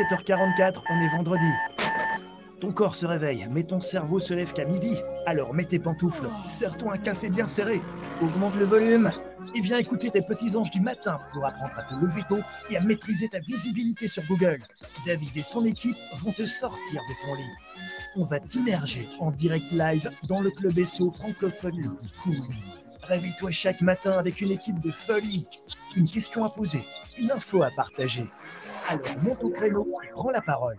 7h44, on est vendredi. Ton corps se réveille, mais ton cerveau se lève qu'à midi. Alors mets tes pantoufles, serre-toi un café bien serré, augmente le volume et viens écouter tes petits anges du matin pour apprendre à te lever tôt et à maîtriser ta visibilité sur Google. David et son équipe vont te sortir de ton lit. On va t'immerger en direct live dans le club SEO francophone cool. Réveille-toi chaque matin avec une équipe de folie, une question à poser, une info à partager. Alors monte au créneau et prends la parole.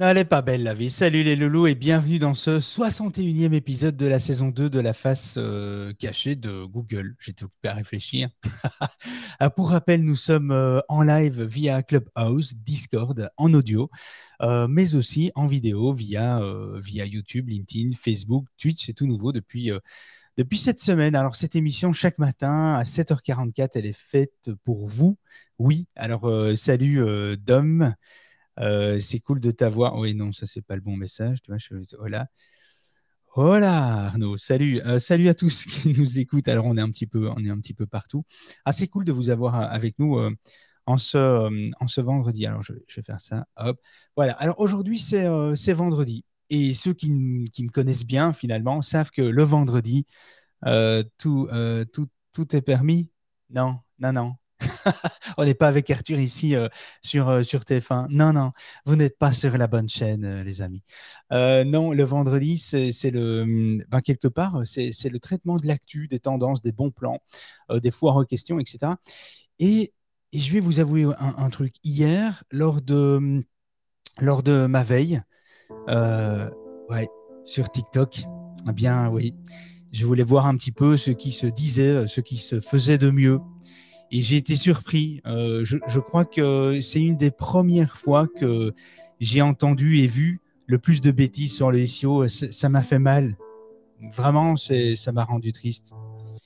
Elle est pas belle la vie. Salut les loulous et bienvenue dans ce 61e épisode de la saison 2 de la face euh, cachée de Google. J'étais occupé à réfléchir. Ah, pour rappel, nous sommes euh, en live via Clubhouse, Discord, en audio, euh, mais aussi en vidéo via, via YouTube, LinkedIn, Facebook, Twitch. C'est tout nouveau depuis, depuis cette semaine. Alors cette émission, chaque matin à 7h44, elle est faite pour vous. Oui, alors salut Dom. Euh, c'est cool de t'avoir. Oui, non, ça, c'est pas le bon message. Tu vois. Voilà. Voilà Arnaud, salut, euh, salut à tous qui nous écoutent. Alors on est un petit peu, on est un petit peu partout. Ah c'est cool de vous avoir euh, avec nous en ce, en ce vendredi. Alors je, vais faire ça. Hop, voilà. Alors aujourd'hui c'est vendredi et ceux qui, me connaissent bien finalement savent que le vendredi tout, tout, tout est permis. Non, non, non. on n'est pas avec Arthur ici euh, sur, euh, sur TF1. Non, non, vous n'êtes pas sur la bonne chaîne, euh, les amis. non, le vendredi, c'est le, hum, ben, quelque part, c'est le traitement de l'actu, des tendances, des bons plans, des foires aux questions, etc. Et, je vais vous avouer un, truc. Hier, lors de, hum, lors de ma veille, ouais, sur TikTok, eh bien oui, je voulais voir un petit peu ce qui se disait, ce qui se faisait de mieux et j'ai été surpris. Euh, je, crois que c'est une des premières fois que j'ai entendu et vu le plus de bêtises sur le SEO. Ça m'a fait mal. Vraiment, ça m'a rendu triste.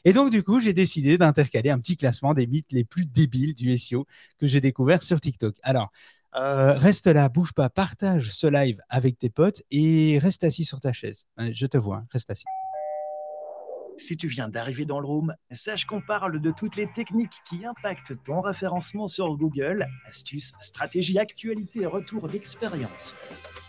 Et donc, du coup, j'ai décidé d'intercaler un petit classement des mythes les plus débiles du SEO que j'ai découvert sur TikTok. Alors, euh, reste là, bouge pas, partage ce live avec tes potes et reste assis sur ta chaise. Je te vois, reste assis. Si tu viens d'arriver dans le room, sache qu'on parle de toutes les techniques qui impactent ton référencement sur Google, astuces, stratégies, actualités et retours d'expérience.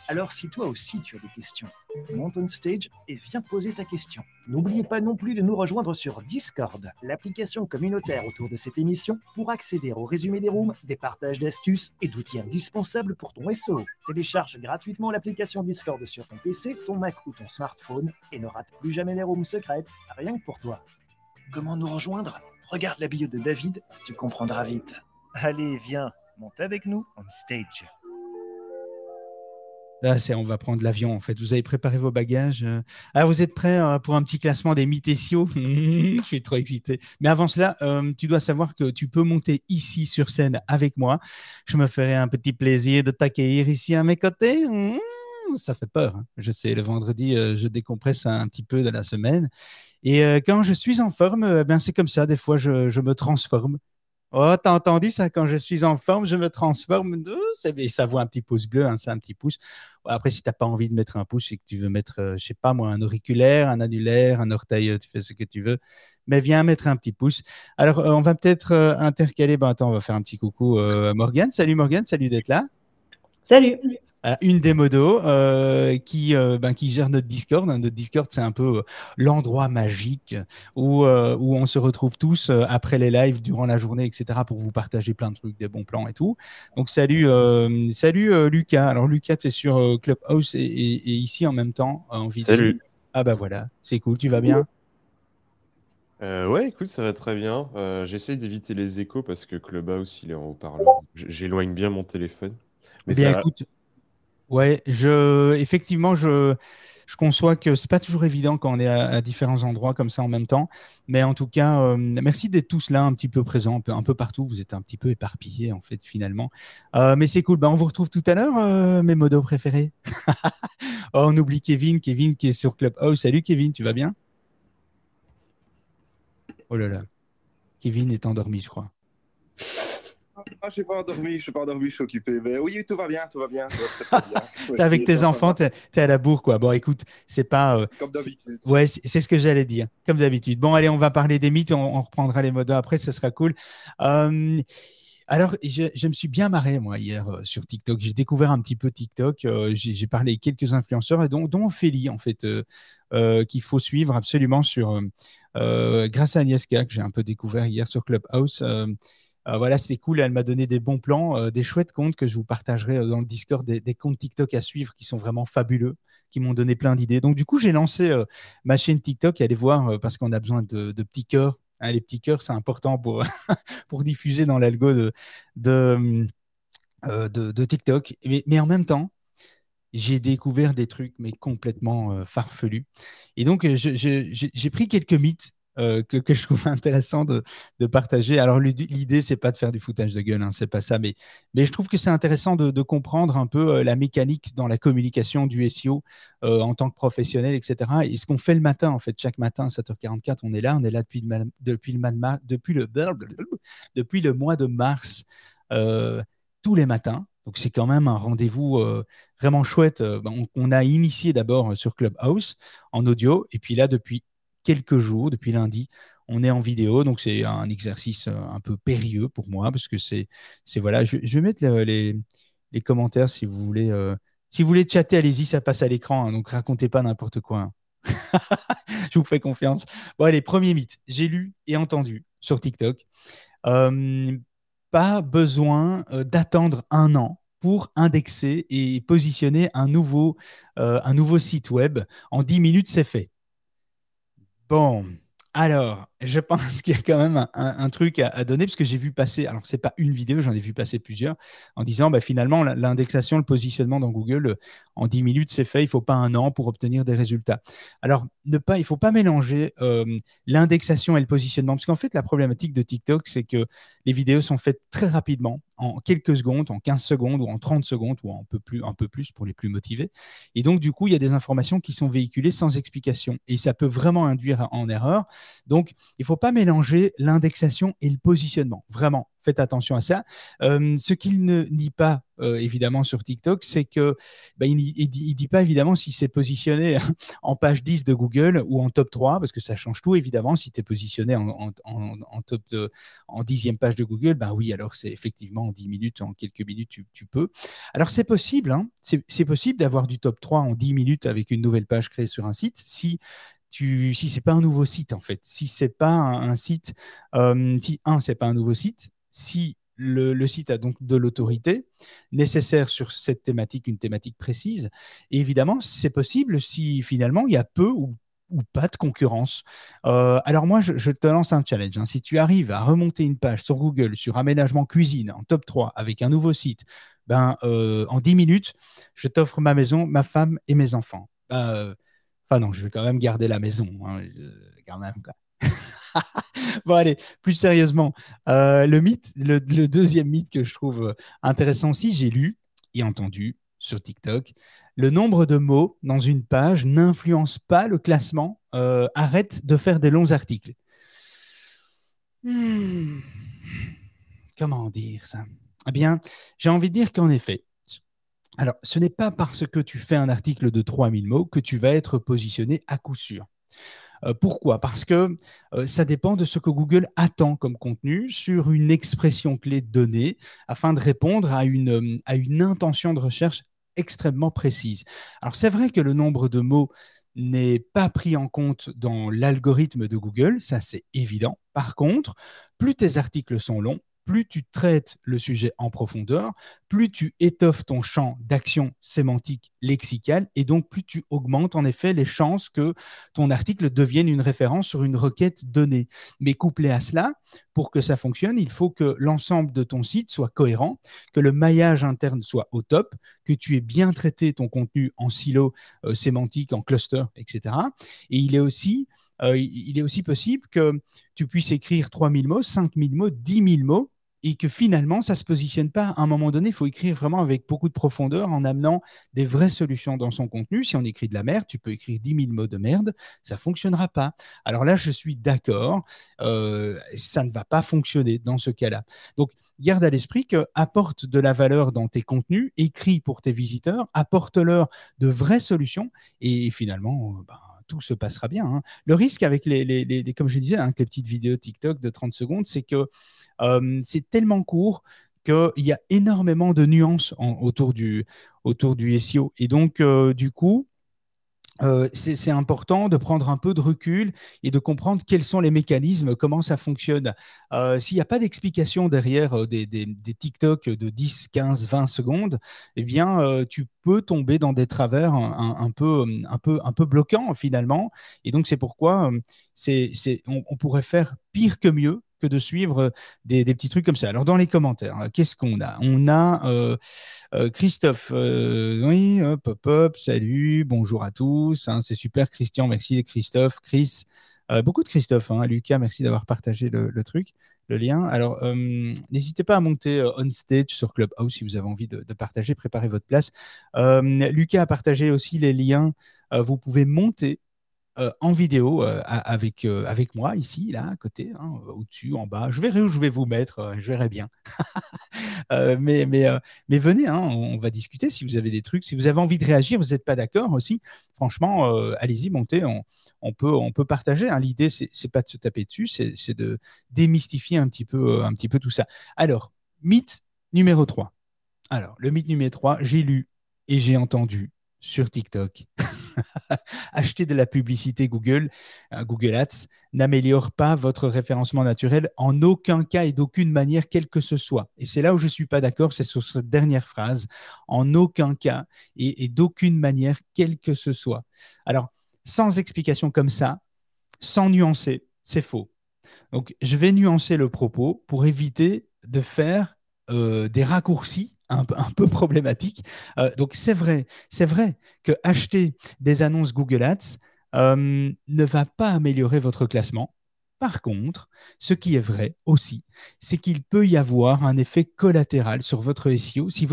Alors si toi aussi tu as des questions, monte on stage et viens poser ta question. N'oubliez pas non plus de nous rejoindre sur Discord, l'application communautaire autour de cette émission, pour accéder au résumé des rooms, des partages d'astuces et d'outils indispensables pour ton SEO. Télécharge gratuitement l'application Discord sur ton PC, ton Mac ou ton smartphone et ne rate plus jamais les rooms secrètes, rien que pour toi. Comment nous rejoindre? Regarde la bio de David, tu comprendras vite. Allez, viens, monte avec nous on stage. C'est on va prendre l'avion. En fait, vous avez préparé vos bagages. Euh. Ah, vous êtes prêts euh, pour un petit classement des mythésios Je suis trop excité. Mais avant cela, euh, tu dois savoir que tu peux monter ici sur scène avec moi. Je me ferai un petit plaisir de t'accueillir ici à mes côtés. Mmh, ça fait peur. Hein. Je sais, le vendredi, je décompresse un petit peu de la semaine. Et quand je suis en forme, ben c'est comme ça. Des fois, je me transforme. Oh, t'as entendu ça? Quand je suis en forme, je me transforme. Ça vaut un petit pouce bleu, hein, c'est un petit pouce. Après, si t'as pas envie de mettre un pouce et que tu veux mettre, je euh, je sais pas moi, un auriculaire, un annulaire, un orteil, euh, tu fais ce que tu veux. Mais viens mettre un petit pouce. Alors, euh, on va peut-être intercaler. Ben, attends, on va faire un petit coucou à Morgane. Salut Morgane, salut d'être là. Salut. Euh, une des modos euh, qui, euh, ben, qui gère notre Discord. Hein. Notre Discord, c'est un peu l'endroit magique où, où on se retrouve tous après les lives, durant la journée, etc., pour vous partager plein de trucs, des bons plans et tout. Donc, salut, salut Lucas. Alors, Lucas, tu es sur Clubhouse et, et, ici en même temps en vidéo. Salut. Ah, bah voilà, c'est cool. Tu vas bien? Ouais, écoute, ça va très bien. J'essaye d'éviter les échos parce que Clubhouse, il est en haut-parleur. J'éloigne bien mon téléphone. Mais bien, écoute, Ouais, je, effectivement, je, je conçois que c'est pas toujours évident quand on est à, différents endroits comme ça en même temps. Mais en tout cas, euh, merci d'être tous là, un petit peu présents, un peu, un peu, partout. Vous êtes un petit peu éparpillés, en fait, finalement. Euh, mais c'est cool. Ben, on vous retrouve tout à l'heure, euh, mes modos préférés. oh, on oublie Kevin. Kevin qui est sur Club. Oh, salut Kevin, tu vas bien? Oh là là. Kevin est endormi, je crois. Ah, je suis pas endormi, je suis pas endormi, je suis occupé. Mais oui, tout va bien, tout va bien. T'es avec tes enfants, t'es es à la bourre, quoi. Bon, écoute, c'est pas. Euh, Comme d'habitude. Ouais, c'est ce que j'allais dire. Comme d'habitude. Bon, allez, on va parler des mythes, on, reprendra les modos après, ce sera cool. Euh, alors, je, je me suis bien marré, moi, hier euh, sur TikTok. J'ai découvert un petit peu TikTok. euh, j'ai parlé avec quelques influenceurs, dont, dont Ophélie, en fait, euh, qu'il faut suivre absolument sur, grâce à Agnieszka, que j'ai un peu découvert hier sur Clubhouse. Euh, voilà, c'était cool. Elle m'a donné des bons plans, euh, des chouettes comptes que je vous partagerai euh, dans le Discord, des, comptes TikTok à suivre qui sont vraiment fabuleux, qui m'ont donné plein d'idées. Donc, du coup, j'ai lancé ma chaîne TikTok. Allez voir parce qu'on a besoin de, petits cœurs. Hein, les petits cœurs, c'est important pour, pour diffuser dans l'algo de, TikTok. Mais, en même temps, j'ai découvert des trucs mais complètement farfelus. Et donc, j'ai pris quelques mythes euh, que, je trouve intéressant de, partager. Alors, l'id- l'idée, c'est pas de faire du foutage de gueule, hein, c'est pas ça, mais, je trouve que c'est intéressant de, comprendre un peu euh, la mécanique dans la communication du SEO euh, en tant que professionnel, etc. Et ce qu'on fait le matin, en fait, chaque matin à 7h44, on est là, on est là depuis, le depuis, le, ma- depuis, le, mois de mars, tous les matins. Donc, c'est quand même un rendez-vous vraiment chouette. Ben, on, on a initié d'abord sur Clubhouse en audio, et puis là, depuis quelques jours, depuis lundi, on est en vidéo. Donc, c'est un exercice euh, un peu périlleux pour moi, parce que c'est, voilà, je, vais mettre le- les, commentaires si vous voulez. euh, si vous voulez chatter, allez-y, ça passe à l'écran. hein, donc, racontez pas n'importe quoi. hein. je vous fais confiance. Bon, allez, premier mythe. J'ai lu et entendu sur TikTok. Euh, pas besoin euh, d'attendre un an pour indexer et positionner un nouveau, un nouveau site web. En 10 minutes, c'est fait. Bon, alors, je pense qu'il y a quand même un, truc à, donner, parce que j'ai vu passer, alors c'est pas une vidéo, j'en ai vu passer plusieurs, en disant bah, finalement, l'indexation, le positionnement dans Google, euh, en 10 minutes, c'est fait, il faut pas un an pour obtenir des résultats. Alors, ne pas, il ne faut pas mélanger euh, l'indexation et le positionnement, parce qu'en fait, la problématique de TikTok, c'est que les vidéos sont faites très rapidement, en quelques secondes, en 15 secondes ou en 30 secondes, ou un peu plus, un peu plus pour les plus motivés. Et donc, du coup, il y a des informations qui sont véhiculées sans explication. Et ça peut vraiment induire en erreur. Donc, il ne faut pas mélanger l'indexation et le positionnement. Vraiment, faites attention à ça. Euh, ce qu'il ne dit pas, euh, évidemment, sur TikTok, c'est que ben, il ne dit, pas, évidemment, si c'est positionné en page 10 de Google ou en top 3, parce que ça change tout, évidemment. Si tu es positionné en, en, en, en top en dixième page de Google, ben oui, alors c'est effectivement en 10 minutes, en quelques minutes, tu, tu peux. Alors, c'est possible, hein, c'est possible d'avoir du top 3 en 10 minutes avec une nouvelle page créée sur un site si si c'est pas un nouveau site en fait, si c'est pas un, site, euh, si un c'est pas un nouveau site, si le, site a donc de l'autorité nécessaire sur cette thématique, une thématique précise, évidemment c'est possible si finalement il y a peu ou pas de concurrence. Euh, alors moi, je, te lance un challenge. Hein. Si tu arrives à remonter une page sur Google sur aménagement cuisine en top 3 avec un nouveau site, ben, euh, en 10 minutes, je t'offre ma maison, ma femme et mes enfants. Ben, Enfin non, je vais quand même garder la maison. Hein, bon allez, plus sérieusement, euh, le mythe, le, deuxième mythe que je trouve intéressant aussi, j'ai lu et entendu sur TikTok, le nombre de mots dans une page n'influence pas le classement. Euh, arrête de faire des longs articles. Hmm. Comment dire ça? Eh bien, j'ai envie de dire qu'en effet, alors, ce n'est pas parce que tu fais un article de 3000 mots que tu vas être positionné à coup sûr. Euh, pourquoi? Parce que euh, ça dépend de ce que Google attend comme contenu sur une expression clé donnée afin de répondre à une, à une intention de recherche extrêmement précise. Alors, c'est vrai que le nombre de mots n'est pas pris en compte dans l'algorithme de Google, ça c'est évident. Par contre, plus tes articles sont longs, plus tu traites le sujet en profondeur, plus tu étoffes ton champ d'action sémantique lexicale et donc plus tu augmentes en effet les chances que ton article devienne une référence sur une requête donnée. Mais couplé à cela, pour que ça fonctionne, il faut que l'ensemble de ton site soit cohérent, que le maillage interne soit au top, que tu aies bien traité ton contenu en silo euh, sémantique, en cluster, etc. Et il est aussi euh, il est aussi possible que tu puisses écrire 3000 mots, 5000 mots, 10 000 mots et que finalement, ça ne se positionne pas. À un moment donné, il faut écrire vraiment avec beaucoup de profondeur en amenant des vraies solutions dans son contenu. Si on écrit de la merde, tu peux écrire 10 000 mots de merde, ça ne fonctionnera pas. Alors là, je suis d'accord, euh, ça ne va pas fonctionner dans ce cas-là. Donc, garde à l'esprit que apporte de la valeur dans tes contenus, écris pour tes visiteurs, apporte-leur de vraies solutions et finalement, ben, tout se passera bien. hein. Le risque avec les, les- les- comme je disais, hein, les petites vidéos TikTok de 30 secondes, c'est que c'est tellement court qu'il y a énormément de nuances autour, du, autour du SEO. Et donc, du coup, euh, c'est important de prendre un peu de recul et de comprendre quels sont les mécanismes, comment ça fonctionne. Euh, S'il n'y a pas d'explication derrière euh, des, des- TikTok de 10, 15, 20 secondes, eh bien, tu peux tomber dans des travers un, peu, un, peu, un peu bloquants finalement. Et donc, c'est pourquoi on pourrait faire pire que mieux de suivre euh, des, petits trucs comme ça. Alors, dans les commentaires, euh, qu'est-ce qu'on a? On a euh, euh, Christophe, oui, hop, salut, bonjour à tous, hein, c'est super, Christian, merci Christophe, Chris, beaucoup de Christophe, hein, Lucas, merci d'avoir partagé le, truc, le lien. Alors, n'hésitez pas à monter on stage sur Clubhouse si vous avez envie de, de partager, préparez votre place. Lucas a partagé aussi les liens, vous pouvez monter euh, en vidéo euh, avec, euh, avec moi ici, là, à côté, hein, au-dessus, en bas. Je verrai où je vais vous mettre, je verrai bien. Mais, mais, mais venez, hein, on va discuter si vous avez des trucs. Si vous avez envie de réagir, vous n'êtes pas d'accord aussi, franchement, allez-y, montez, on, peut, on peut partager. hein. L'idée, c'est c'est pas de se taper dessus, c'est de démystifier un petit, peu, un petit peu tout ça. Alors, mythe numéro 3. Alors, le mythe numéro 3, j'ai lu et j'ai entendu sur TikTok. Acheter de la publicité Google, euh, Google Ads, n'améliore pas votre référencement naturel en aucun cas et d'aucune manière, quelle que ce soit. Et c'est là où je ne suis pas d'accord, c'est sur cette dernière phrase, en aucun cas et, d'aucune manière, quelle que ce soit. Alors, sans explication comme ça, sans nuancer, c'est faux. Donc, je vais nuancer le propos pour éviter de faire euh, des raccourcis un, peu- problématiques. Euh, donc, c'est vrai, c'est vrai que acheter des annonces Google Ads euh, ne va pas améliorer votre classement. Par contre, ce qui est vrai aussi, c'est qu'il peut y avoir un effet collatéral sur votre SEO si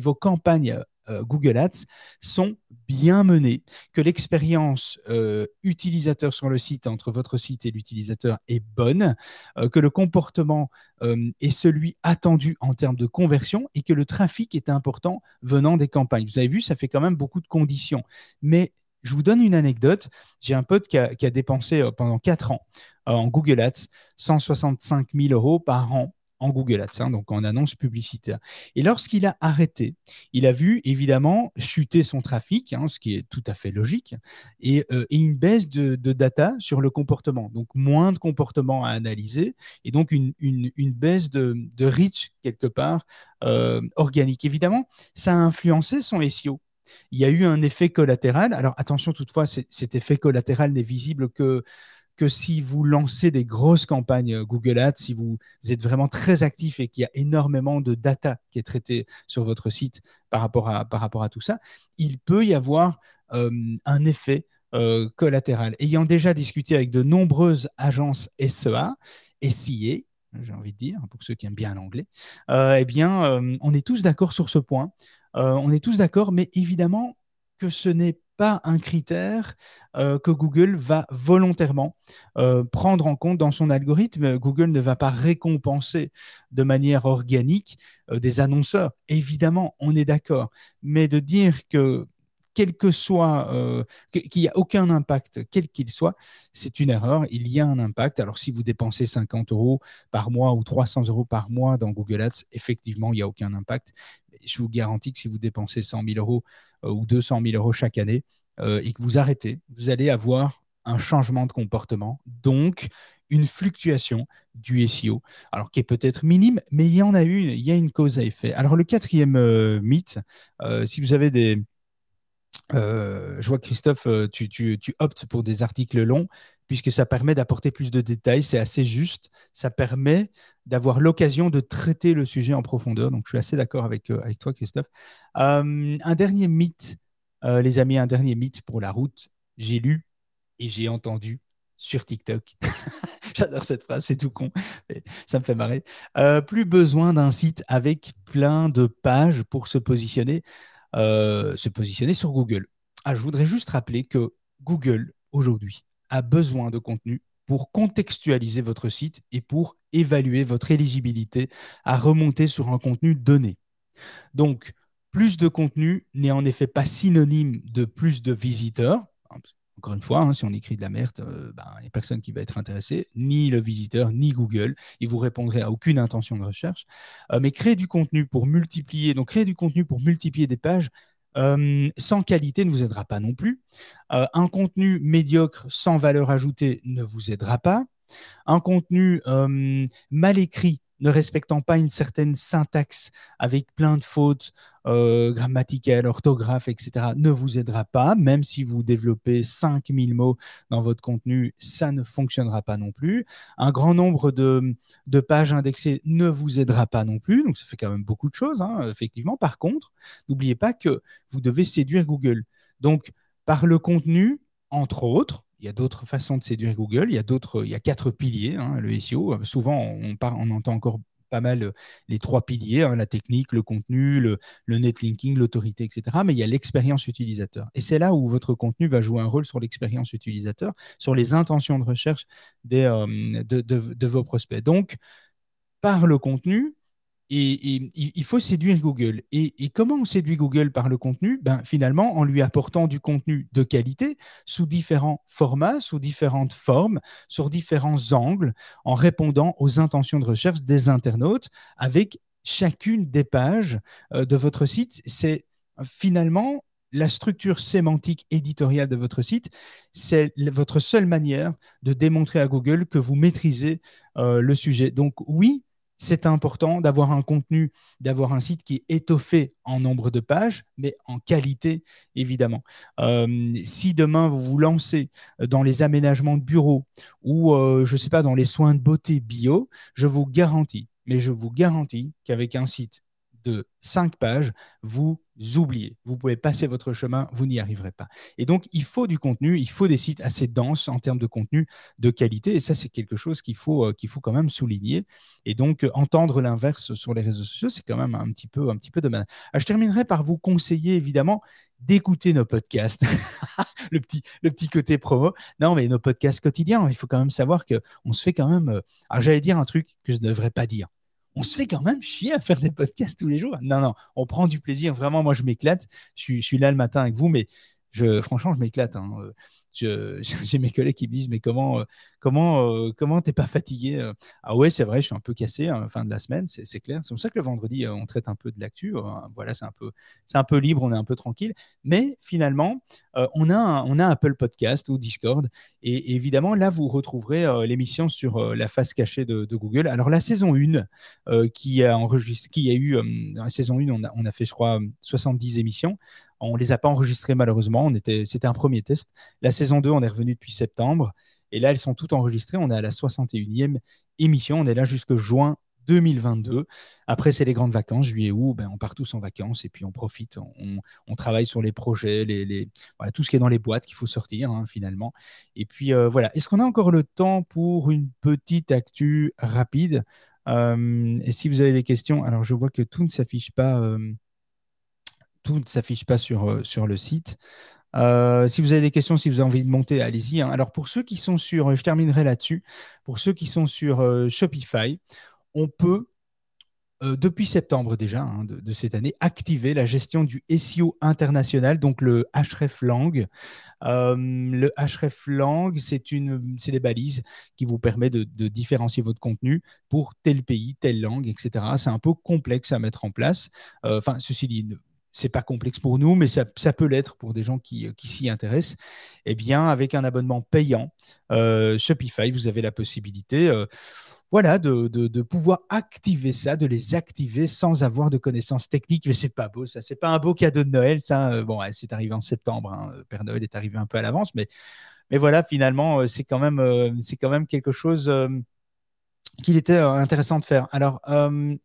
vos campagnes euh, Google Ads sont bien menées, que l'expérience euh, utilisateur sur le site entre votre site et l'utilisateur est bonne, euh, que le comportement euh, est celui attendu en termes de conversion et que le trafic est important venant des campagnes. Vous avez vu, ça fait quand même beaucoup de conditions. Mais je vous donne une anecdote. J'ai un pote qui a, qui a dépensé euh, pendant 4 ans euh, en Google Ads 165 000 euros par an en Google Ads, hein, donc en annonce publicitaire. Et lorsqu'il a arrêté, il a vu évidemment chuter son trafic, hein, ce qui est tout à fait logique, et, euh, une baisse de, data sur le comportement. Donc moins de comportement à analyser, et donc une, baisse de, de reach quelque part euh, organique. Évidemment, ça a influencé son SEO. Il y a eu un effet collatéral. Alors attention toutefois, cet effet collatéral n'est visible que, que si vous lancez des grosses campagnes euh, Google Ads, si vous êtes vraiment très actif et qu'il y a énormément de data qui est traitée sur votre site par rapport à, par rapport à tout ça, il peut y avoir euh, un effet euh, collatéral. Ayant déjà discuté avec de nombreuses agences SEA, SIA, j'ai envie de dire, pour ceux qui aiment bien l'anglais, eh bien, on est tous d'accord sur ce point. On est tous d'accord, mais évidemment que ce n'est pas un critère euh, que Google va volontairement euh, prendre en compte dans son algorithme. Google ne va pas récompenser de manière organique euh, des annonceurs. Évidemment, on est d'accord, mais de dire que quel que soit, qu'il n'y a aucun impact, quel qu'il soit, c'est une erreur. Il y a un impact. Alors, si vous dépensez 50 euros par mois ou 300 euros par mois dans Google Ads, effectivement, il n'y a aucun impact. Je vous garantis que si vous dépensez 100 000 euros euh, ou 200 000 euros chaque année euh, et que vous arrêtez, vous allez avoir un changement de comportement, donc une fluctuation du SEO, alors qui est peut-être minime, mais il y en a une, il y a une cause à effet. Alors le quatrième euh, mythe, si vous avez des... je vois Christophe, tu optes pour des articles longs, puisque ça permet d'apporter plus de détails, c'est assez juste, ça permet d'avoir l'occasion de traiter le sujet en profondeur, donc je suis assez d'accord avec, euh, avec toi Christophe. Euh, un dernier mythe, euh, les amis, un dernier mythe pour la route, j'ai lu et j'ai entendu sur TikTok. J'adore cette phrase, c'est tout con, ça me fait marrer. Plus besoin d'un site avec plein de pages pour se positionner, se positionner sur Google. Ah, je voudrais juste rappeler que Google, aujourd'hui, a besoin de contenu pour contextualiser votre site et pour évaluer votre éligibilité à remonter sur un contenu donné. Donc, plus de contenu n'est en effet pas synonyme de plus de visiteurs. Encore une fois, hein, si on écrit de la merde, euh, ben, il n'y a personne qui va être intéressé, ni le visiteur, ni Google. Il vous répondrait à aucune intention de recherche. Euh, mais créer du contenu pour multiplier, donc créer du contenu pour multiplier des pages, euh, sans qualité ne vous aidera pas non plus. un contenu médiocre sans valeur ajoutée ne vous aidera pas. Un contenu mal écrit ne respectant pas une certaine syntaxe avec plein de fautes euh, grammaticales, orthographes, etc., ne vous aidera pas. Même si vous développez 5000 mots dans votre contenu, ça ne fonctionnera pas non plus. Un grand nombre de, pages indexées ne vous aidera pas non plus. Donc, ça fait quand même beaucoup de choses, hein, effectivement. Par contre, n'oubliez pas que vous devez séduire Google. Donc, par le contenu, entre autres, il y a d'autres façons de séduire Google. Il y a d'autres, il y a quatre piliers. Hein, le SEO. Souvent, on, entend encore pas mal euh, les trois piliers, hein, la technique, le contenu, le, netlinking, l'autorité, etc. Mais il y a l'expérience utilisateur. Et c'est là où votre contenu va jouer un rôle sur l'expérience utilisateur, sur les intentions de recherche des, euh, de, vos prospects. Donc, par le contenu, et, il faut séduire Google. Et, comment on séduit Google par le contenu? Ben, Finalement, en lui apportant du contenu de qualité sous différents formats, sous différentes formes, sur différents angles, en répondant aux intentions de recherche des internautes avec chacune des pages euh, de votre site. C'est finalement la structure sémantique éditoriale de votre site, c'est votre seule manière de démontrer à Google que vous maîtrisez euh, le sujet. Donc oui, c'est important d'avoir un contenu, d'avoir un site qui est étoffé en nombre de pages, mais en qualité, évidemment. Euh, si demain vous vous lancez dans les aménagements de bureaux ou, euh, je ne sais pas, dans les soins de beauté bio, je vous garantis, mais je vous garantis qu'avec un site de 5 pages, vous oubliez. Vous pouvez passer votre chemin, vous n'y arriverez pas. Et donc, il faut du contenu, il faut des sites assez denses en termes de contenu de qualité. Et ça, c'est quelque chose qu'il faut, euh, faut quand même souligner. Et donc, euh, entendre l'inverse sur les réseaux sociaux, c'est quand même un petit peu, un petit peu de mal. Ah, je terminerai par vous conseiller, évidemment, d'écouter nos podcasts. le, petit, le petit côté promo. Non, mais nos podcasts quotidiens, il faut quand même savoir qu'on se fait quand même. Euh, alors, j'allais dire un truc que je ne devrais pas dire on se fait quand même chier à faire des podcasts tous les jours. Non, non, on prend du plaisir. Vraiment, moi, je m'éclate. Je suis, là le matin avec vous, mais je, franchement, je m'éclate. Hein. J'ai mes collègues qui me disent, mais comment, euh, comment, euh, comment t'es pas fatigué euh? Ah ouais, c'est vrai, je suis un peu cassé hein, fin de la semaine, c'est clair. C'est pour ça que le vendredi, on traite un peu de l'actu. voilà, c'est un peu, un peu libre, on est un peu tranquille. Mais finalement, on a, un, Apple Podcast ou Discord, et, évidemment, là, vous retrouverez l'émission sur la face cachée de, Google. Alors la saison 1, qui a enregistré, qui a eu, la saison 1, on a, on a fait, je crois, 70 émissions. On ne les a pas enregistrées malheureusement. C'était un premier test. La saison 2, on est revenu depuis septembre. Et là, elles sont toutes enregistrées. On est à la 61e émission. On est là jusque juin 2022. Après, c'est les grandes vacances, juillet, août, ben, on part tous en vacances et puis on profite, on, travaille sur les projets, les, tout ce qui est dans les boîtes qu'il faut sortir hein, finalement. Et puis euh, voilà, est-ce qu'on a encore le temps pour une petite actu rapide? Euh, Et si vous avez des questions, alors je vois que tout ne s'affiche pas. Euh, tout ne s'affiche pas sur, euh, sur le site. Euh, si vous avez des questions, si vous avez envie de monter, allez-y. Hein. Alors pour ceux qui sont sur, je terminerai là-dessus, pour ceux qui sont sur euh, Shopify, on peut, depuis septembre déjà hein, de, cette année, activer la gestion du SEO international, donc le hreflang. le hreflang, c'est des balises qui vous permettent de, différencier votre contenu pour tel pays, telle langue, etc. C'est un peu complexe à mettre en place. Enfin, ceci dit, c'est pas complexe pour nous, mais ça, peut l'être pour des gens qui, euh, s'y intéressent. Eh bien, avec un abonnement payant, euh, Shopify, vous avez la possibilité euh, voilà, de, pouvoir activer ça, de les activer sans avoir de connaissances techniques. Mais c'est pas beau, ça. C'est pas un beau cadeau de Noël, ça. Bon, c'est arrivé en septembre. Hein. Père Noël est arrivé un peu à l'avance, mais, voilà, finalement, c'est quand même, quelque chose qu'il était intéressant de faire. Alors, euh,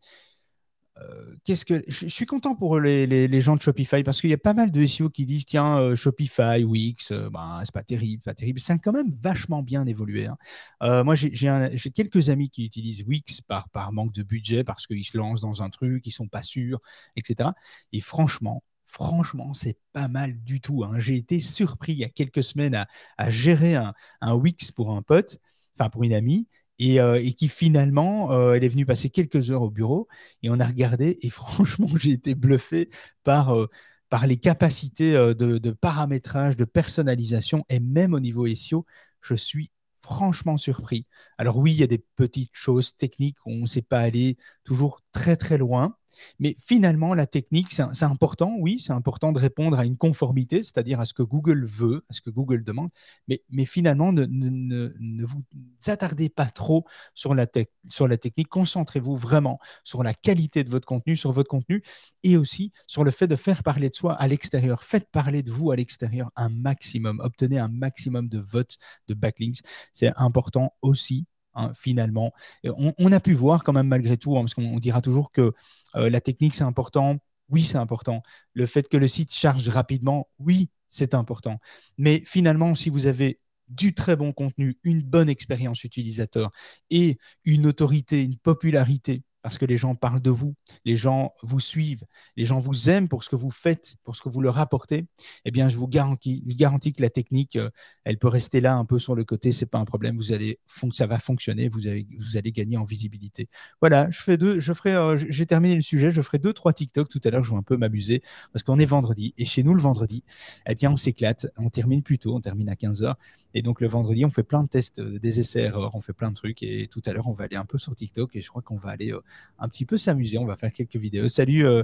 qu'est-ce que je, suis content pour les, gens de Shopify parce qu'il y a pas mal de SEO qui disent tiens euh, Shopify, Wix, euh, bah, c'est pas terrible, pas terrible. C'est quand même vachement bien évolué. Hein. moi j'ai quelques amis qui utilisent Wix par, par manque de budget parce qu'ils se lancent dans un truc, ils sont pas sûrs, etc. Et franchement, franchement, c'est pas mal du tout. Hein. J'ai été surpris il y a quelques semaines à, gérer un, un, Wix pour un pote, enfin pour une amie, euh, et, qui finalement, euh, elle est venue passer quelques heures au bureau et on a regardé et franchement, j'ai été bluffé par, euh, par les capacités de, de, paramétrage, de personnalisation et même au niveau SEO, je suis franchement surpris. Alors oui, il y a des petites choses techniques où on ne sait pas aller toujours très très loin, mais finalement, la technique, c'est important, oui, c'est important de répondre à une conformité, c'est-à-dire à ce que Google veut, à ce que Google demande, mais, finalement, ne, vous attardez pas trop sur la, technique, concentrez-vous vraiment sur la qualité de votre contenu, sur votre contenu, et aussi sur le fait de faire parler de soi à l'extérieur. Faites parler de vous à l'extérieur un maximum, obtenez un maximum de votes, de backlinks. C'est important aussi Hein, finalement. on, a pu voir quand même malgré tout, hein, parce qu'on dira toujours que euh, la technique c'est important. Oui, c'est important. Le fait que le site charge rapidement, oui, c'est important. Mais finalement, si vous avez du très bon contenu, une bonne expérience utilisateur et une autorité, une popularité parce que les gens parlent de vous, les gens vous suivent, les gens vous aiment pour ce que vous faites, pour ce que vous leur apportez, eh bien, je vous garantis, garantis que la technique, euh, elle peut rester là un peu sur le côté, c'est pas un problème, vous allez, ça va fonctionner, vous, vous allez gagner en visibilité. Voilà, je fais deux, je ferai, euh, j'ai terminé le sujet, je ferai deux, trois TikTok tout à l'heure, je vais un peu m'amuser parce qu'on est vendredi et chez nous, le vendredi, eh bien, on s'éclate, on termine plus tôt, on termine à 15h et donc le vendredi, on fait plein de tests, euh, des essais-erreurs, on fait plein de trucs et tout à l'heure, on va aller un peu sur TikTok et je crois qu'on va aller un petit peu s'amuser. On va faire quelques vidéos. Salut, euh,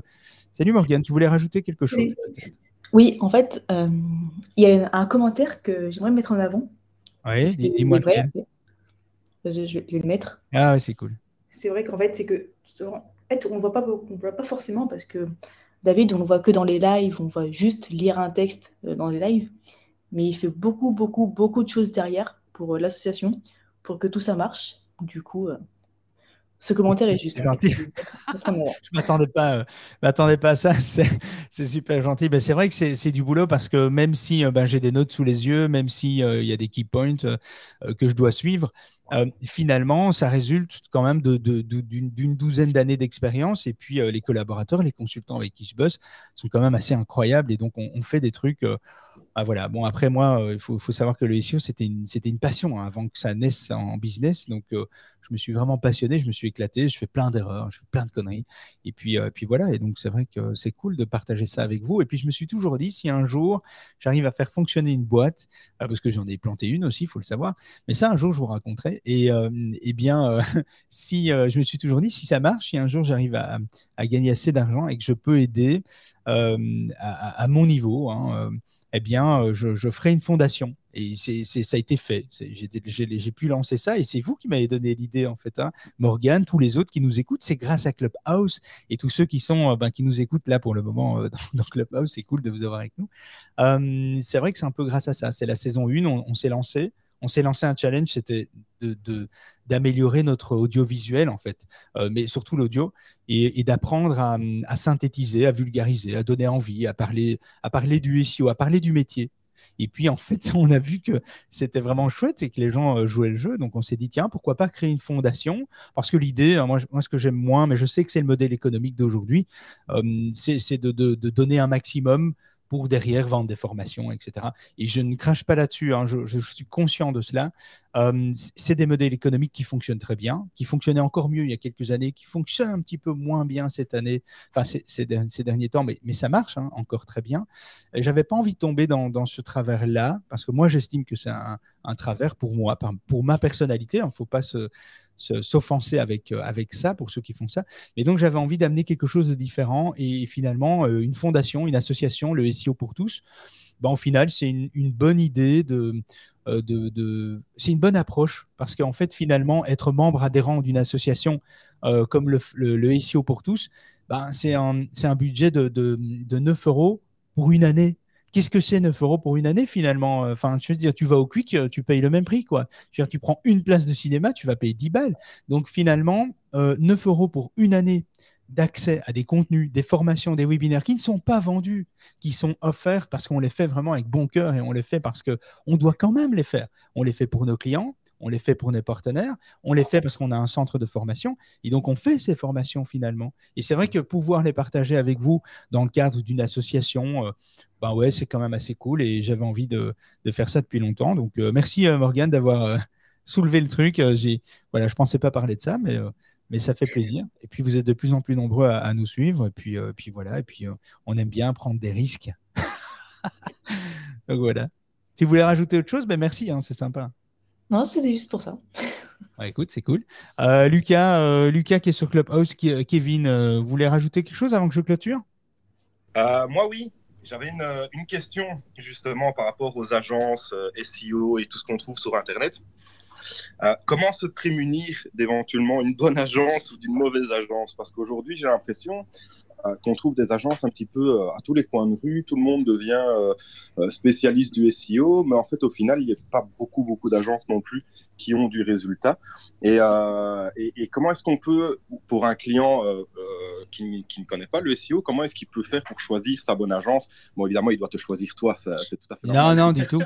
salut Morgane, tu voulais rajouter quelque chose Oui, en fait, euh, il y a un commentaire que j'aimerais mettre en avant. Oui, dis-moi je, je, vais le mettre. Ah, c'est cool. C'est vrai qu'en fait, c'est que en fait, on ne voit pas, on voit pas forcément parce que David, on ne voit que dans les lives, on voit juste lire un texte euh, dans les lives, mais il fait beaucoup, beaucoup, beaucoup de choses derrière pour l'association, pour que tout ça marche. Du coup, ce commentaire est juste. Gentil. je m'attendais pas, euh, m'attendais pas à ça. C'est super gentil. Ben, c'est vrai que c'est du boulot parce que même si euh, ben, j'ai des notes sous les yeux, même s'il euh, il y a des key points que je dois suivre, finalement, ça résulte quand même d'une de, douzaine d'années d'expérience. Et puis, les collaborateurs, les consultants avec qui je bosse sont quand même assez incroyables. Et donc, on, on fait des trucs ah, voilà. Bon, après, moi, euh, il faut, savoir que le SEO, c'était une, une passion hein, avant que ça naisse en business. Donc, euh, je me suis vraiment passionné, je me suis éclaté, je fais plein d'erreurs, je fais plein de conneries. Et puis, euh, puis voilà. Et donc, c'est vrai que c'est cool de partager ça avec vous. Et puis, je me suis toujours dit, si un jour, j'arrive à faire fonctionner une boîte, parce que j'en ai planté une aussi, il faut le savoir, mais ça, un jour, je vous raconterai. Et eh bien, si je me suis toujours dit, si ça marche, si un jour, j'arrive à, gagner assez d'argent et que je peux aider à, mon niveau, hein, eh bien, euh, je, ferai une fondation. Et c'est, ça a été fait. j'ai, pu lancer ça et c'est vous qui m'avez donné l'idée, en fait. Hein. Morgane, tous les autres qui nous écoutent, c'est grâce à Clubhouse et tous ceux qui, sont, euh, ben, qui nous écoutent là pour le moment euh, dans, Clubhouse. C'est cool de vous avoir avec nous. c'est vrai que c'est un peu grâce à ça. C'est la saison 1, on s'est lancé on s'est lancé un challenge, c'était d'améliorer notre audiovisuel, en fait, euh, mais surtout l'audio, et, d'apprendre à, synthétiser, à vulgariser, à donner envie, à parler, du SEO, à parler du métier. Et puis, en fait, on a vu que c'était vraiment chouette et que les gens euh, jouaient le jeu. Donc, on s'est dit, tiens, pourquoi pas créer une fondation? Parce que l'idée, hein, moi, ce que j'aime moins, mais je sais que c'est le modèle économique d'aujourd'hui, euh, c'est de, de, donner un maximum pour derrière vendre des formations, etc. Et je ne crache pas là-dessus, hein, je, suis conscient de cela. Euh, c'est des modèles économiques qui fonctionnent très bien, qui fonctionnaient encore mieux il y a quelques années, qui fonctionnent un petit peu moins bien cette année, enfin ces, derniers temps, mais, mais ça marche hein, encore très bien. J'avais pas envie de tomber dans, ce travers-là, parce que moi j'estime que c'est un, travers pour moi, pour ma personnalité. Il ne faut pas se, s'offenser avec, euh, avec ça pour ceux qui font ça. Mais donc j'avais envie d'amener quelque chose de différent et finalement euh, une fondation, une association, le SEO pour tous. Ben, au final, c'est une, bonne idée de, euh, de, de c'est une bonne approche parce qu'en fait, finalement, être membre adhérent d'une association comme le, le, SEO pour tous, ben, c'est un, un, budget de, de, de 9 euros pour une année qu'est-ce que c'est 9 euros pour une année finalement? Euh, Enfin, je veux dire, tu vas au Quick, euh, tu payes le même prix, quoi. Tu prends une place de cinéma, tu vas payer 10 balles. Donc finalement, 9 euh, euros pour une année d'accès à des contenus, des formations, des webinaires qui ne sont pas vendus, qui sont offerts parce qu'on les fait vraiment avec bon cœur et on les fait parce qu'on doit quand même les faire. On les fait pour nos clients, on les fait pour nos partenaires, on les fait parce qu'on a un centre de formation, et donc on fait ces formations finalement. Et c'est vrai que pouvoir les partager avec vous dans le cadre d'une association, euh, bah ouais, c'est quand même assez cool, et j'avais envie de, faire ça depuis longtemps. Donc euh, merci euh, Morgane d'avoir soulevé le truc. j'ai, voilà, je pensais pas parler de ça, mais mais ça fait plaisir. Et puis vous êtes de plus en plus nombreux à, nous suivre. Et puis, puis voilà, et puis on aime bien prendre des risques. Donc voilà. Si vous voulez rajouter autre chose, ben merci, hein, c'est sympa. Non, c'était juste pour ça. écoute, c'est cool. Euh, Lucas, Lucas qui est sur Clubhouse, qui, Kevin, vous voulez rajouter quelque chose avant que je clôture? Moi, oui. J'avais une, une, question justement par rapport aux agences SEO et tout ce qu'on trouve sur Internet. Euh, comment se prémunir d'éventuellement une bonne agence ou d'une mauvaise agence? Parce qu'aujourd'hui, j'ai l'impression euh, qu'on trouve des agences un petit peu euh, à tous les coins de rue. Tout le monde devient spécialiste du SEO, mais en fait, au final, il n'y a pas beaucoup, beaucoup d'agences non plus qui ont du résultat. Et, et, comment est-ce qu'on peut, pour un client qui, ne connaît pas le SEO, comment est-ce qu'il peut faire pour choisir sa bonne agence? Bon, évidemment, il doit te choisir toi, c'est tout à fait normal. Non, non, du tout.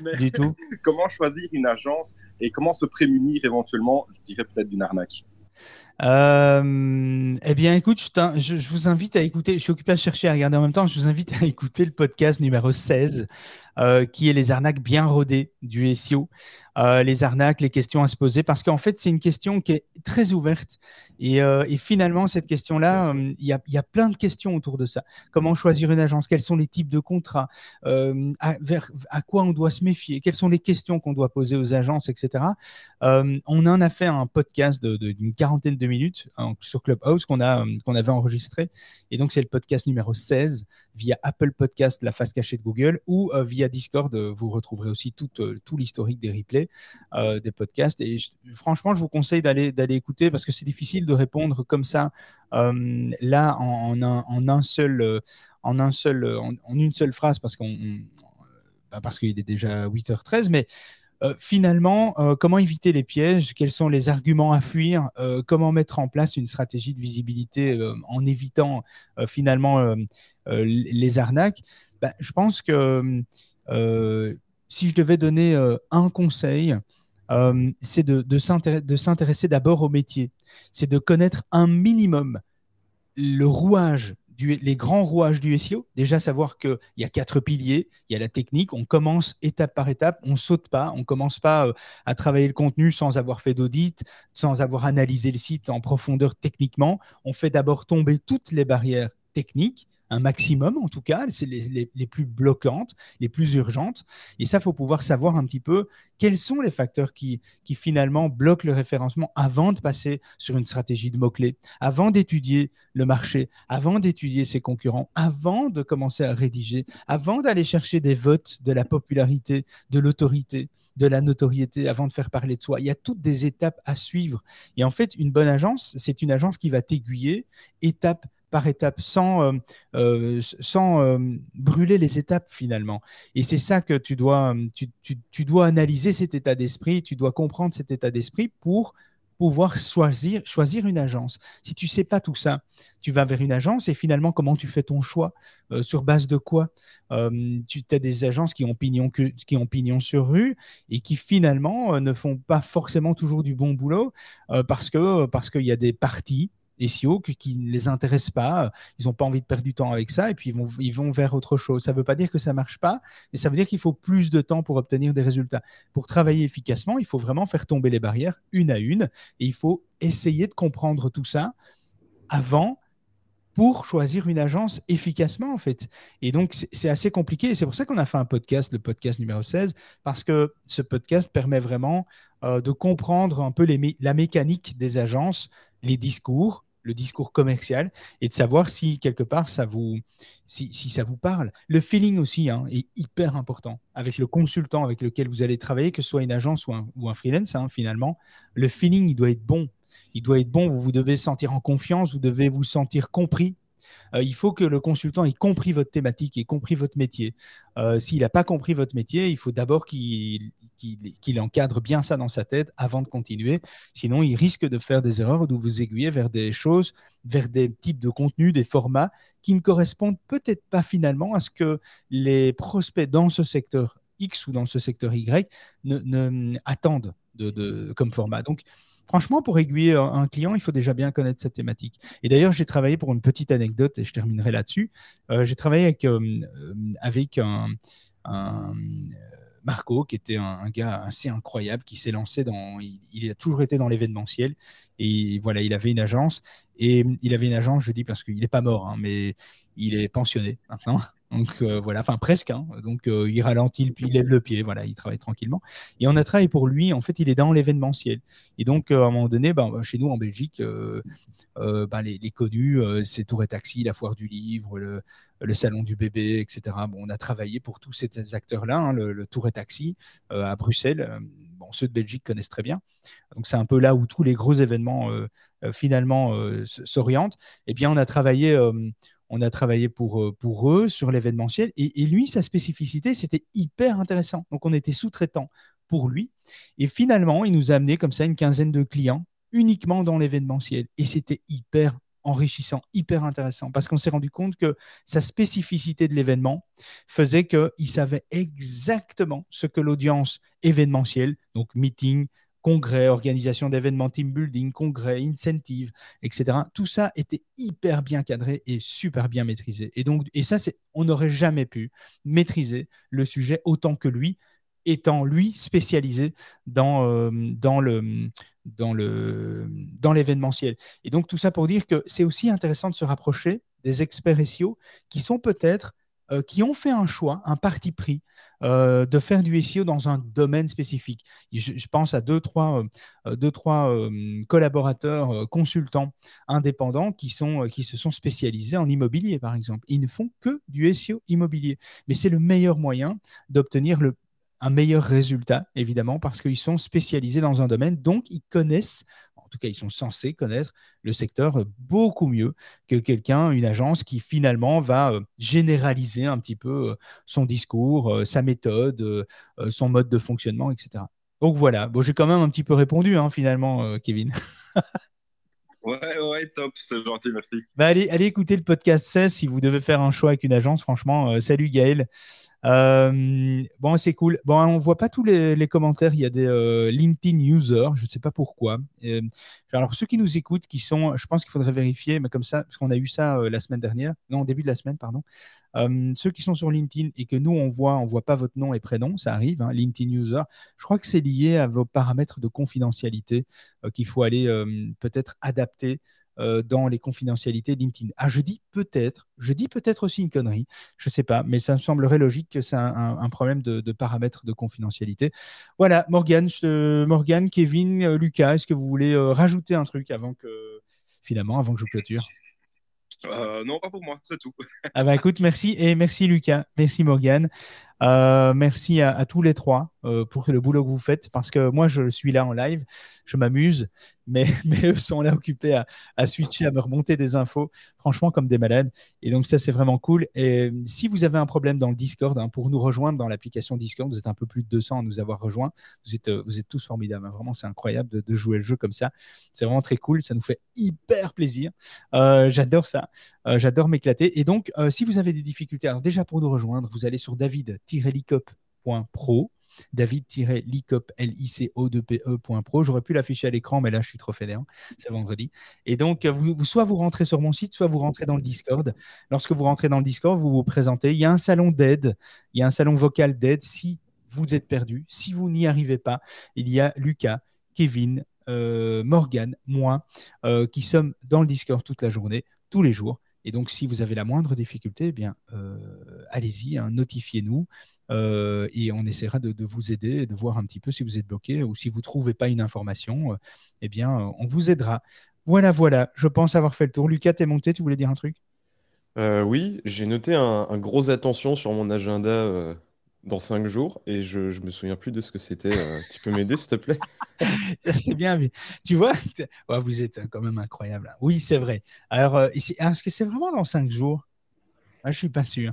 du tout. comment choisir une agence et comment se prémunir éventuellement, je dirais peut-être d'une arnaque? Euh, eh bien, écoute, je, je, vous invite à écouter, je suis occupé à chercher à regarder en même temps, je vous invite à écouter le podcast numéro 16 euh, qui est les arnaques bien rodées du SEO, euh, les arnaques, les questions à se poser, parce qu'en fait, c'est une question qui est très ouverte. Et, euh, finalement, cette question-là, il y, a, plein de questions autour de ça. Comment choisir une agence? Quels sont les types de contrats? À, vers, à quoi on doit se méfier? Quelles sont les questions qu'on doit poser aux agences, etc. on en a fait un podcast d'une quarantaine de minutes sur Clubhouse qu'on qu'on avait enregistré. Et donc, c'est le podcast numéro 16 via Apple Podcast, la face cachée de Google, ou via Discord, euh, vous retrouverez aussi tout, euh, l'historique des replays euh, des podcasts. Et franchement, je vous conseille d'aller, écouter parce que c'est difficile de répondre comme ça, là, en, un, seul, en, un seul, en, une seule phrase, parce qu'on bah, parce qu'il est déjà 8h13, mais finalement, comment éviter les pièges? Quels sont les arguments à fuir? Comment mettre en place une stratégie de visibilité en évitant finalement les arnaques? Bah, Je pense que euh, si je devais donner euh, un conseil, euh, c'est de, de s'intéresser d'abord au métier. C'est de connaître un minimum le rouage les grands rouages du SEO, déjà savoir qu'il y a quatre piliers, il y a la technique, on commence étape par étape, on saute pas, on commence pas à travailler le contenu sans avoir fait d'audit, sans avoir analysé le site en profondeur techniquement, on fait d'abord tomber toutes les barrières techniques un maximum en tout cas, c'est les, plus bloquantes, les plus urgentes. Et ça, faut pouvoir savoir un petit peu quels sont les facteurs qui, qui finalement bloquent le référencement avant de passer sur une stratégie de mots-clés, avant d'étudier le marché, avant d'étudier ses concurrents, avant de commencer à rédiger, avant d'aller chercher des votes de la popularité, de l'autorité de la notoriété avant de faire parler de soi. Il y a toutes des étapes à suivre. Et en fait, une bonne agence, c'est une agence qui va t'aiguiller étape par étape, sans, euh, euh, sans euh, brûler les étapes finalement. Et c'est ça que tu dois, tu, dois analyser cet état d'esprit, tu dois comprendre cet état d'esprit pour pouvoir choisir, choisir une agence. Si tu sais pas tout ça, tu vas vers une agence et finalement, comment tu fais ton choix? Sur base de quoi? Tu as des agences qui ont, pignon, qui ont pignon sur rue et qui finalement ne font pas forcément toujours du bon boulot parce parce qu'il y a des parties SEO qui ne les intéressent pas, ils n'ont pas envie de perdre du temps avec ça et puis ils vont, ils vont vers autre chose. Ça ne veut pas dire que ça ne marche pas, mais ça veut dire qu'il faut plus de temps pour obtenir des résultats. Pour travailler efficacement, il faut vraiment faire tomber les barrières une à une et il faut essayer de comprendre tout ça avant pour choisir une agence efficacement en fait. Et donc c'est assez compliqué et c'est pour ça qu'on a fait un podcast, le podcast numéro 16, parce que ce podcast permet vraiment euh, de comprendre un peu la mécanique des agences, les discours, le discours commercial et de savoir si quelque part ça vous, si, ça vous parle. Le feeling aussi hein, est hyper important avec le consultant avec lequel vous allez travailler, que ce soit une agence ou un, freelance hein, finalement. Le feeling, il doit être bon. Il doit être bon, vous devez sentir en confiance, vous devez vous sentir compris euh, il faut que le consultant ait compris votre thématique, ait compris votre métier. Euh, s'il n'a pas compris votre métier, il faut d'abord qu'il encadre bien ça dans sa tête avant de continuer. Sinon, il risque de faire des erreurs ou de vous aiguiller vers des choses, vers des types de contenus, des formats qui ne correspondent peut-être pas finalement à ce que les prospects dans ce secteur X ou dans ce secteur Y attendent comme format. Donc, franchement, pour aiguiller un client, il faut déjà bien connaître cette thématique. Et d'ailleurs, j'ai travaillé pour une petite anecdote et je terminerai là-dessus. Euh, j'ai travaillé avec, euh, euh, avec un, Marco, qui était un, gars assez incroyable, qui s'est lancé dans. Il, il a toujours été dans l'événementiel. Et voilà, il avait une agence. Et il avait une agence, je dis parce qu'il n'est pas mort, hein, mais il est pensionné maintenant. Donc euh, voilà, enfin presque. hein. Donc euh, il ralentit, il lève le pied, voilà, il travaille tranquillement. Et on a travaillé pour lui. En fait, il est dans l'événementiel. Et donc euh, à un moment donné, ben, chez nous en Belgique, ben, les, connus, c'est Tour et Taxi, la Foire du Livre, le, Salon du Bébé, etc. Bon, on a travaillé pour tous ces acteurs-là, hein, le, Tour et Taxi à Bruxelles. Ceux de Belgique connaissent très bien. Donc c'est un peu là où tous les gros événements finalement s'orientent. Eh bien, on a travaillé. On a travaillé pour, euh, pour eux sur l'événementiel. Et, et lui, sa spécificité, c'était hyper intéressant. Donc, on était sous-traitant pour lui. Et finalement, il nous a amené comme ça une quinzaine de clients uniquement dans l'événementiel. Et c'était hyper enrichissant, hyper intéressant, parce qu'on s'est rendu compte que sa spécificité de l'événement faisait qu'il savait exactement ce que l'audience événementielle, donc meeting, congrès, organisation d'événements, team building, congrès, incentive, etc. Tout ça était hyper bien cadré et super bien maîtrisé. Et donc, et ça, c'est, on n'aurait jamais pu maîtriser le sujet autant que lui, étant lui spécialisé dans, euh, le dans dans l'événementiel. Et donc tout ça pour dire que c'est aussi intéressant de se rapprocher des experts SEO qui sont peut-être euh, qui ont fait un choix, un parti pris euh, de faire du SEO dans un domaine spécifique. Je, pense à deux, trois, euh, deux, trois euh, collaborateurs, euh, consultants indépendants qui, sont, euh, qui se sont spécialisés en immobilier, par exemple. Ils ne font que du SEO immobilier. Mais c'est le meilleur moyen d'obtenir le un meilleur résultat, évidemment, parce qu'ils sont spécialisés dans un domaine, donc ils connaissent, en tout cas ils sont censés connaître le secteur euh, beaucoup mieux que quelqu'un, une agence qui finalement va euh, généraliser un petit peu euh, son discours, sa méthode, son mode de fonctionnement, etc. Donc voilà, bon, j'ai quand même un petit peu répondu hein, finalement, Kevin. Ouais, ouais, top, c'est gentil, merci. Bah, allez, allez écouter le podcast 16 si vous devez faire un choix avec une agence. Franchement, euh, salut Gaël. Euh, bon, c'est cool. Bon, on voit pas tous les, commentaires. Il y a des euh, LinkedIn users. Je ne sais pas pourquoi. Euh, alors, ceux qui nous écoutent, qui sont, je pense qu'il faudrait vérifier, mais comme ça, parce qu'on a eu ça la semaine dernière, non, début de la semaine, pardon. Ceux qui sont sur LinkedIn et que nous, on voit, on voit pas votre nom et prénom, ça arrive, hein, LinkedIn user. Je crois que c'est lié à vos paramètres de confidentialité qu'il faut aller peut-être adapter euh, dans les confidentialités LinkedIn. Ah, je dis peut-être, je dis peut-être aussi une connerie, je ne sais pas, mais ça me semblerait logique que c'est un, un- un problème de, de paramètres de confidentialité. Voilà, Morgane, je- Morgane, Kevin, euh, Lucas, est-ce que vous voulez euh, rajouter un truc avant que, finalement, avant que je clôture? Euh, non, pas pour moi, c'est tout. Ah bah écoute, merci et merci Lucas, merci Morgane, Euh, merci à, tous les trois euh, pour le boulot que vous faites parce que moi je suis là en live, je m'amuse, mais, eux sont là occupés à, switcher, à me remonter des infos, franchement comme des malades. Et donc ça c'est vraiment cool. Et si vous avez un problème dans le Discord, hein, pour nous rejoindre dans l'application Discord, vous êtes un peu plus de 200 à nous avoir rejoints, vous êtes, euh, tous formidables, hein. vraiment c'est incroyable de, jouer le jeu comme ça, c'est vraiment très cool, ça nous fait hyper plaisir, Euh, j'adore ça. Euh, J'adore m'éclater. Et donc, euh, si vous avez des difficultés, alors déjà pour nous rejoindre, vous allez sur david-licop.pro. David-licop, L-I-C-O-2-P-E.pro. J'aurais pu l'afficher à l'écran, mais là, je suis trop fainéant. C'est vendredi. Et donc, euh, soit vous rentrez sur mon site, soit vous rentrez dans le Discord. Lorsque vous rentrez dans le Discord, vous vous présentez. Il y a un salon d'aide. Il y a un salon vocal d'aide. Si vous êtes perdu, si vous n'y arrivez pas, il y a Lucas, Kevin, euh, Morgan, moi, euh, qui sommes dans le Discord toute la journée, tous les jours. Et donc, si vous avez la moindre difficulté, eh bien, euh, allez-y, hein, notifiez-nous euh, et on essaiera de, vous aider de voir un petit peu si vous êtes bloqué ou si vous ne trouvez pas une information, euh, eh bien, on vous aidera. Voilà, voilà, je pense avoir fait le tour. Lucas, t'es monté, tu voulais dire un truc? Oui, j'ai noté un, gros attention sur mon agenda dans cinq jours et je, je me souviens plus de ce que c'était. euh, tu peux m'aider, s'il te plaît? C'est bien vu. Tu vois, vous êtes quand même incroyable. Oui, c'est vrai. Alors, euh, et c'est- est-ce que c'est vraiment dans cinq jours? Ah, Je suis pas sûr.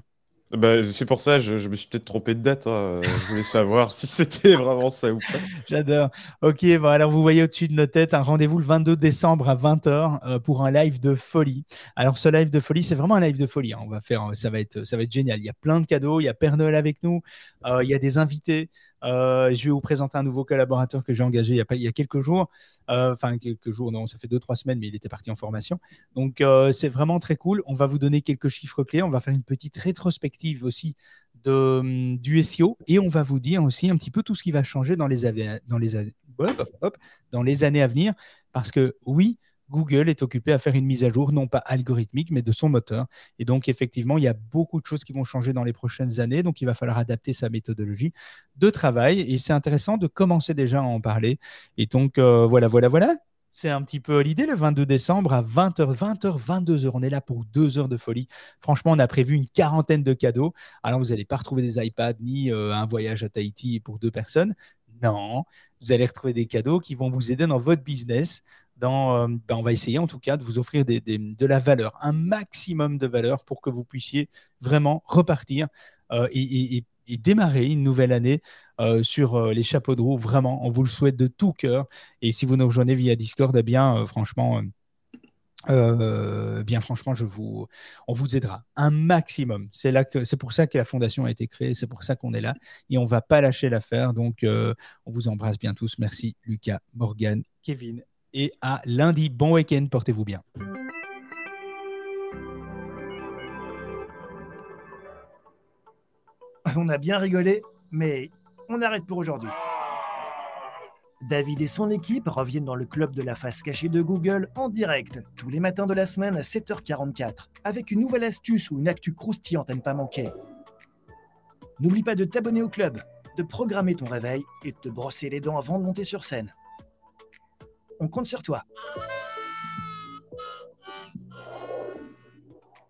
Bah, c'est pour ça, je, je me suis peut-être trompé de date. hein, euh, Je voulais savoir si c'était vraiment ça ou pas. J'adore. Ok, bon, alors vous voyez au-dessus de nos têtes un rendez-vous le 22 décembre à 20h pour un live de folie. Alors ce live de folie, c'est vraiment un live de folie. hein. On va faire, ça va être, ça va être génial. Il y a plein de cadeaux. Il y a Père Noël avec nous. euh, il y a des invités. Euh, je vais vous présenter un nouveau collaborateur que j'ai engagé il y a, quelques jours. Euh, Enfin, quelques jours, non, ça fait deux, trois semaines, mais il était parti en formation. Donc, euh, c'est vraiment très cool. On va vous donner quelques chiffres clés. On va faire une petite rétrospective aussi hum, du SEO et on va vous dire aussi un petit peu tout ce qui va changer dans les années à venir. Parce que oui, Google est occupé à faire une mise à jour, non pas algorithmique, mais de son moteur. Et donc, effectivement, il y a beaucoup de choses qui vont changer dans les prochaines années. Donc, il va falloir adapter sa méthodologie de travail. Et c'est intéressant de commencer déjà à en parler. Et donc, euh, voilà, voilà, voilà. C'est un petit peu l'idée le 22 décembre à 20h, 20h, 22h. On est là pour deux heures de folie. Franchement, on a prévu une quarantaine de cadeaux. Alors, vous n'allez pas retrouver des iPads ni euh, un voyage à Tahiti pour deux personnes. Non, vous allez retrouver des cadeaux qui vont vous aider dans votre business, euh, ben, on va essayer en tout cas de vous offrir de la valeur, un maximum de valeur pour que vous puissiez vraiment repartir euh, et, démarrer une nouvelle année euh, sur les chapeaux de roue. Vraiment, on vous le souhaite de tout cœur. Et si vous nous rejoignez via Discord, eh bien, franchement. bien franchement, je vous, on vous aidera un maximum. C'est pour ça que la fondation a été créée, c'est pour ça qu'on est là et on va pas lâcher l'affaire. Donc, on vous embrasse bien tous. Merci Lucas, Morgan, Kevin et à lundi. Bon week-end, portez-vous bien. On a bien rigolé, mais on arrête pour aujourd'hui. David et son équipe reviennent dans le club de la face cachée de Google en direct, tous les matins de la semaine à 7h44, avec une nouvelle astuce ou une actu croustillante à ne pas manquer. N'oublie pas de t'abonner au club, de programmer ton réveil et de te brosser les dents avant de monter sur scène on compte sur toi.